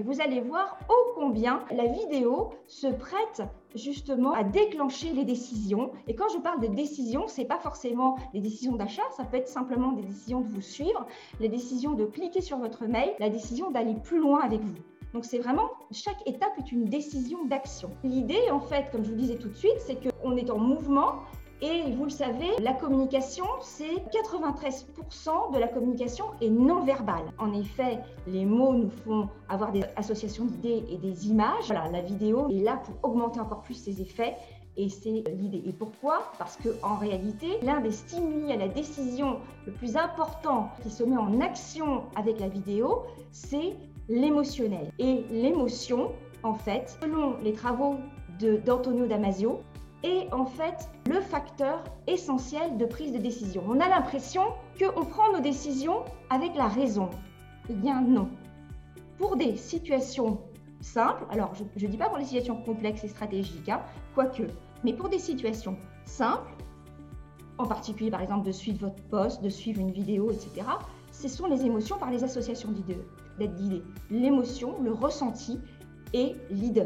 Et vous allez voir ô combien la vidéo se prête justement à déclencher les décisions. Et quand je parle de décisions, c'est pas forcément les décisions d'achat, ça peut être simplement des décisions de vous suivre, les décisions de cliquer sur votre mail, la décision d'aller plus loin avec vous. Donc c'est vraiment, chaque étape est une décision d'action. L'idée, en fait, comme je vous disais tout de suite, c'est qu'on est en mouvement et vous le savez, la communication, c'est 93% de la communication est non verbale. En effet, les mots nous font avoir des associations d'idées et des images. Voilà, la vidéo est là pour augmenter encore plus ses effets. Et c'est l'idée. Et pourquoi? Parce que en réalité, l'un des stimuli à la décision le plus important qui se met en action avec la vidéo, c'est l'émotionnel. Et l'émotion, en fait, selon les travaux d'Antonio Damasio, est en fait le facteur essentiel de prise de décision. On a l'impression qu'on prend nos décisions avec la raison. Eh bien non. Pour des situations simples, alors je ne dis pas pour des situations complexes et stratégiques, hein, quoique, mais pour des situations simples, en particulier par exemple de suivre votre poste, de suivre une vidéo, etc., ce sont les émotions par les associations d'idées. L'émotion, le ressenti est leader.